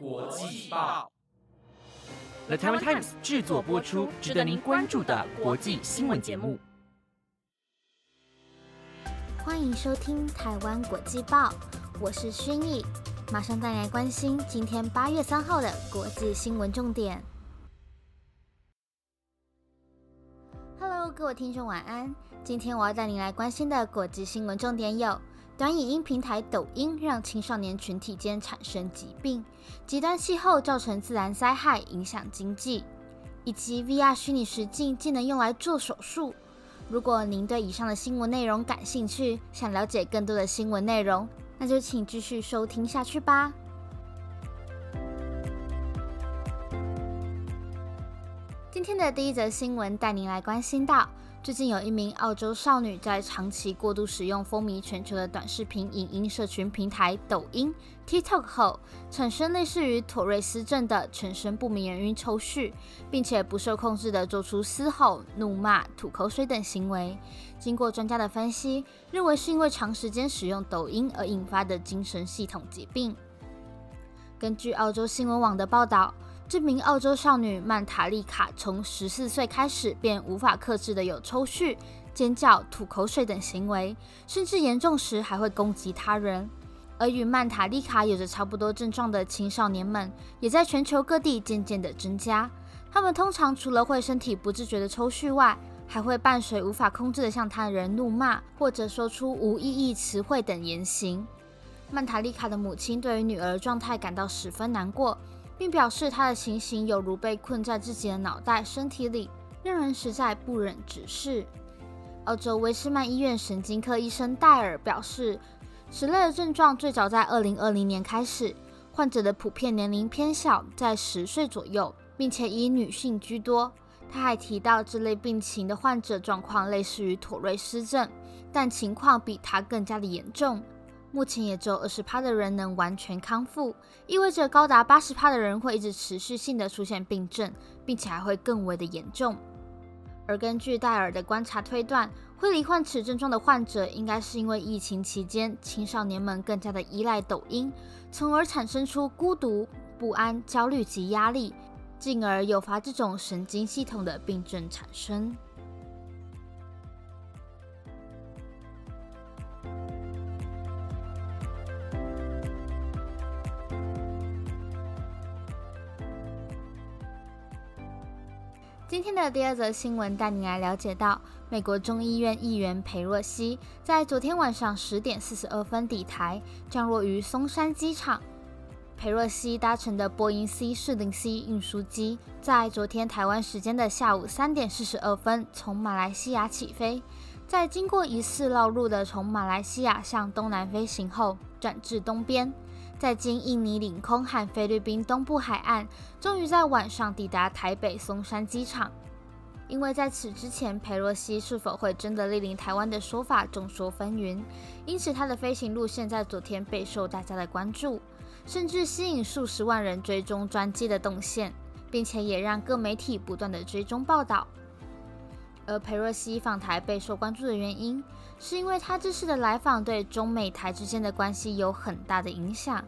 国际报，The Taiwan Times 制作播出，值得您关注的国际新闻节目。欢迎收听台湾国际报，我是薰逸，马上带来关心今天八月三号的国际新闻重点。Hello，各位听众晚安。今天我要带您来关心的国际新闻重点有：短影音平台抖音让青少年群体间产生疾病；极端气候造成自然灾害影响经济；以及 VR 虚拟实境竟能用来做手术。如果您对以上的新闻内容感兴趣，想了解更多的新闻内容，那就请继续收听下去吧。今天的第一则新闻带您来关心到，最近有一名澳洲少女在长期过度使用风靡全球的短视频影音社群平台抖音 （TikTok） 后，产生类似于妥瑞斯症的全身不明原因抽搐，并且不受控制的做出嘶吼、怒骂、吐口水等行为。经过专家的分析，认为是因为长时间使用抖音而引发的精神系统疾病。根据澳洲新闻网的报道。这名澳洲少女曼塔丽卡从十四岁开始便无法克制的有抽搐、尖叫、吐口水等行为，甚至严重时还会攻击他人。而与曼塔丽卡有着差不多症状的青少年们，也在全球各地渐渐的增加。他们通常除了会身体不自觉的抽搐外，还会伴随无法控制的向他人怒骂，或者说出无意义词汇等言行。曼塔丽卡的母亲对于女儿状态感到十分难过。并表示他的情形有如被困在自己的脑袋、身体里，让人实在不忍直视。澳洲威斯曼医院神经科医生戴尔表示，此类的症状最早在2020年开始，患者的普遍年龄偏小，在十岁左右，并且以女性居多。他还提到，这类病情的患者状况类似于妥瑞氏症，但情况比他更加的严重。目前也只有二十趴的人能完全康复，意味着高达八十趴的人会一直持续性的出现病症，并且还会更为的严重。而根据戴尔的观察推断，会罹患此症状的患者，应该是因为疫情期间青少年们更加的依赖抖音，从而产生出孤独、不安、焦虑及压力，进而诱发这种神经系统的病症产生。今天的第二则新闻带你来了解到，美国众议院议员裴若曦在昨天晚上十点四十二分抵台，降落于松山机场。裴若曦搭乘的波音 C 四零 C 运输机，在昨天台湾时间的下午三点四十二分从马来西亚起飞，在经过疑似绕路的从马来西亚向东南飞行后，转至东边。在经印尼领空和菲律宾东部海岸，终于在晚上抵达台北松山机场。因为在此之前，佩洛西是否会真的莅临台湾的说法众说纷纭，因此他的飞行路线在昨天备受大家的关注，甚至吸引数十万人追踪专机的动线，并且也让各媒体不断的追踪报道。而裴若曦访台备受关注的原因，是因为他这次的来访对中美台之间的关系有很大的影响。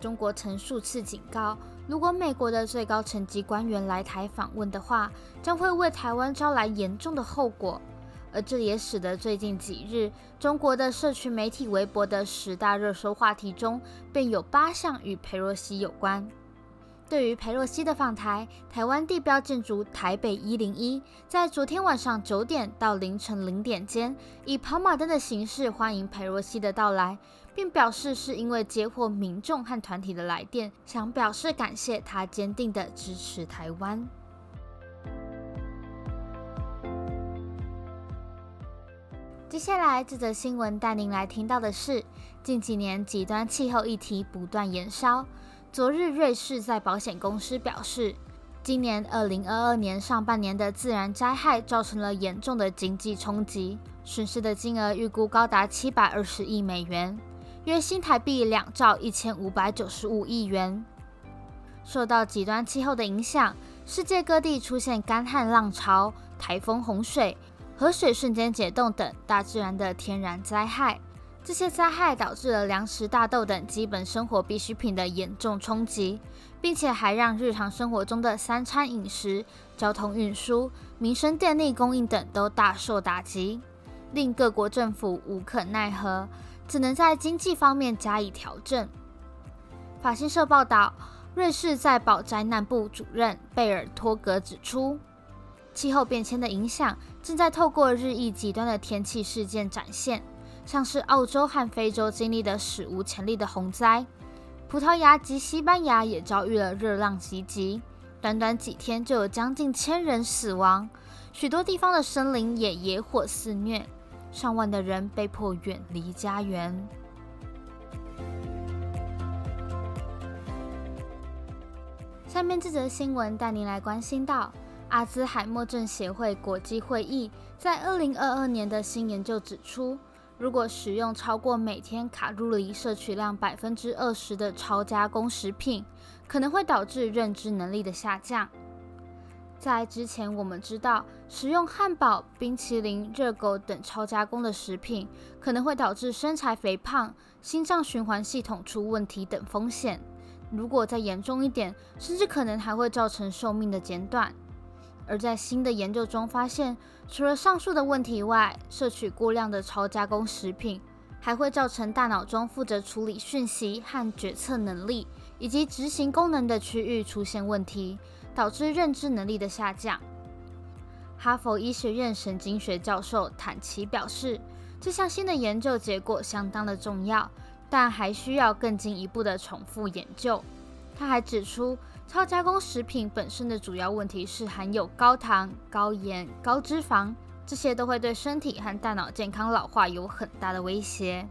中国曾数次警告，如果美国的最高层级官员来台访问的话，将会为台湾招来严重的后果。而这也使得最近几日，中国的社群媒体微博的十大热搜话题中，便有八项与裴若曦有关。对于裴洛西的访台，台湾地标建筑台北一零一在昨天晚上九点到凌晨零点间，以跑马灯的形式欢迎裴洛西的到来，并表示是因为接获民众和团体的来电，想表示感谢他坚定的支持台湾。接下来这则新闻带您来听到的是，近几年极端气候议题不断延烧。昨日，瑞士在保险公司表示，今年二零二二年上半年的自然灾害造成了严重的经济冲击，损失的金额预估高达七百二十亿美元，约新台币两兆一千五百九十五亿元。受到极端气候的影响，世界各地出现干旱浪潮、台风、洪水、河水瞬间解冻等大自然的天然灾害。这些灾害导致了粮食、大豆等基本生活必需品的严重冲击，并且还让日常生活中的三餐饮食、交通运输、民生电力供应等都大受打击，令各国政府无可奈何，只能在经济方面加以调整。法新社报道，瑞士在保灾难部主任贝尔托格指出，气候变迁的影响正在透过日益极端的天气事件展现。像是澳洲和非洲经历的史无前例的洪灾，葡萄牙及西班牙也遭遇了热浪袭击，短短几天就有将近千人死亡，许多地方的森林也野火肆虐，上万的人被迫远离家园。下面这则新闻带您来关心到阿兹海默症协会国际会议在二零二二年的新研究指出。如果食用超过每天卡路里摄取量百分之二十的超加工食品，可能会导致认知能力的下降。在之前，我们知道食用汉堡、冰淇淋、热狗等超加工的食品，可能会导致身材肥胖、心脏循环系统出问题等风险。如果再严重一点，甚至可能还会造成寿命的减短。而在新的研究中发现，除了上述的问题外，摄取过量的超加工食品还会造成大脑中负责处理讯息和决策能力以及执行功能的区域出现问题，导致认知能力的下降。哈佛医学院神经学教授坦奇表示，这项新的研究结果相当的重要，但还需要更进一步的重复研究。他还指出。超加工食品本身的主要问题是含有高糖、高盐、高脂肪，这些都会对身体和大脑健康、老化有很大的威胁。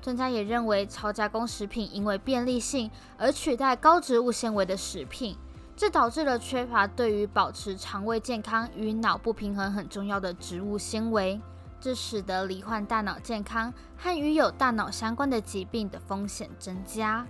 专家也认为，超加工食品因为便利性而取代高植物纤维的食品，这导致了缺乏对于保持肠胃健康与脑部平衡很重要的植物纤维，这使得罹患大脑健康和与有大脑相关的疾病的风险增加。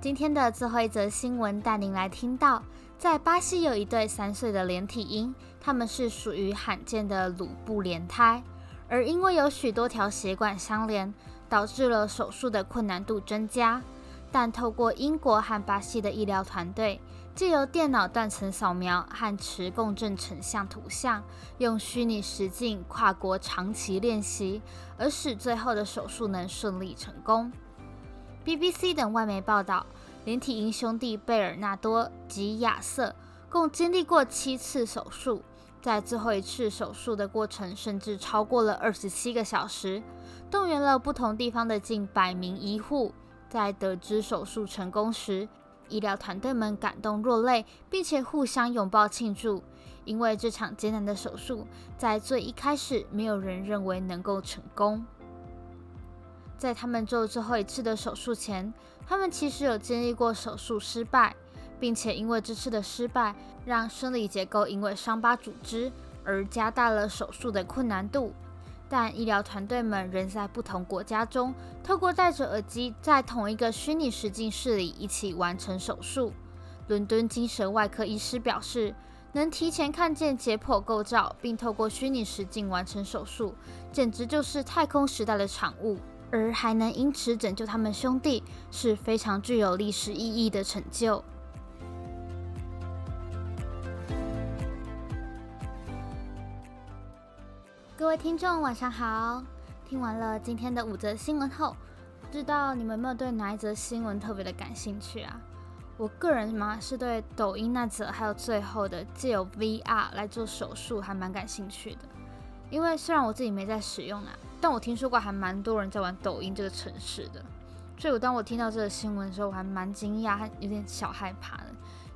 今天的最后一则新闻带您来听到，在巴西有一对三岁的连体婴，他们是属于罕见的乳部连胎，而因为有许多条血管相连，导致了手术的困难度增加。但透过英国和巴西的医疗团队，借由电脑断层扫描和磁共振成像图像，用虚拟实境跨国长期练习，而使最后的手术能顺利成功。BBC 等外媒报道，连体婴兄弟贝尔纳多及亚瑟共经历过七次手术，在最后一次手术的过程甚至超过了二十七个小时，动员了不同地方的近百名医护。在得知手术成功时，医疗团队们感动落泪，并且互相拥抱庆祝，因为这场艰难的手术在最一开始，没有人认为能够成功。在他们做最后一次的手术前，他们其实有经历过手术失败，并且因为这次的失败，让生理结构因为伤疤组织而加大了手术的困难度。但医疗团队们仍在不同国家中，透过戴着耳机，在同一个虚拟实境室里一起完成手术。伦敦精神外科医师表示，能提前看见解剖构造，并透过虚拟实境完成手术，简直就是太空时代的产物。而还能因此拯救他们兄弟，是非常具有历史意义的成就。各位听众，晚上好！听完了今天的五则新闻后，不知道你们有没有对哪一则新闻特别的感兴趣啊？我个人嘛，是对抖音那则，还有最后的借由 VR 来做手术，还蛮感兴趣的。因为虽然我自己没在使用啊。但我听说过还蛮多人在玩抖音这个城市的，所以我当我听到这个新闻的时候，我还蛮惊讶，还有点小害怕的，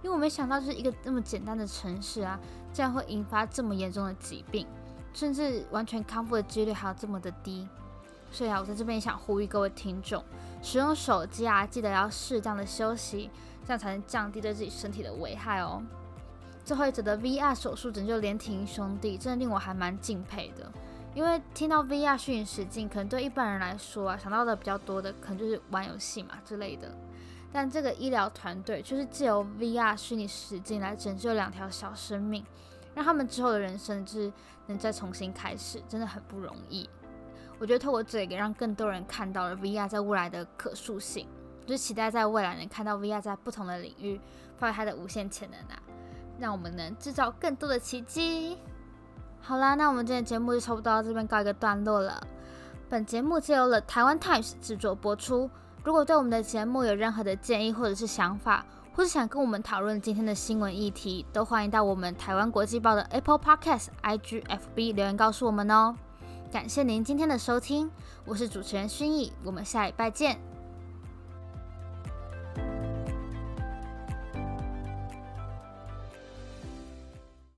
因为我没想到就是一个那么简单的城市啊，竟然会引发这么严重的疾病，甚至完全康复的几率还有这么的低。所以啊，我在这边也想呼吁各位听众，使用手机啊，记得要适当的休息，这样才能降低对自己身体的危害哦。最后一则的 VR 手术拯救连体婴兄弟，真的令我还蛮敬佩的。因为听到 VR 虚拟实境，可能对一般人来说啊，想到的比较多的可能就是玩游戏嘛之类的。但这个医疗团队就是借由 VR 虚拟实境来拯救两条小生命，让他们之后的人生就是能再重新开始，真的很不容易。我觉得透过这个，让更多人看到了 VR 在未来的可塑性，就是期待在未来能看到 VR 在不同的领域发挥它的无限潜能啊，让我们能制造更多的奇迹。好啦，那我们今天节目就差不多到这边告一个段落了。本节目就由了台湾 Times 制作播出。如果对我们的节目有任何的建议或者是想法，或是想跟我们讨论今天的新闻议题，都欢迎到我们台湾国际报的 Apple Podcast、IGFB 留言告诉我们哦。感谢您今天的收听，我是主持人薰逸，我们下礼拜见。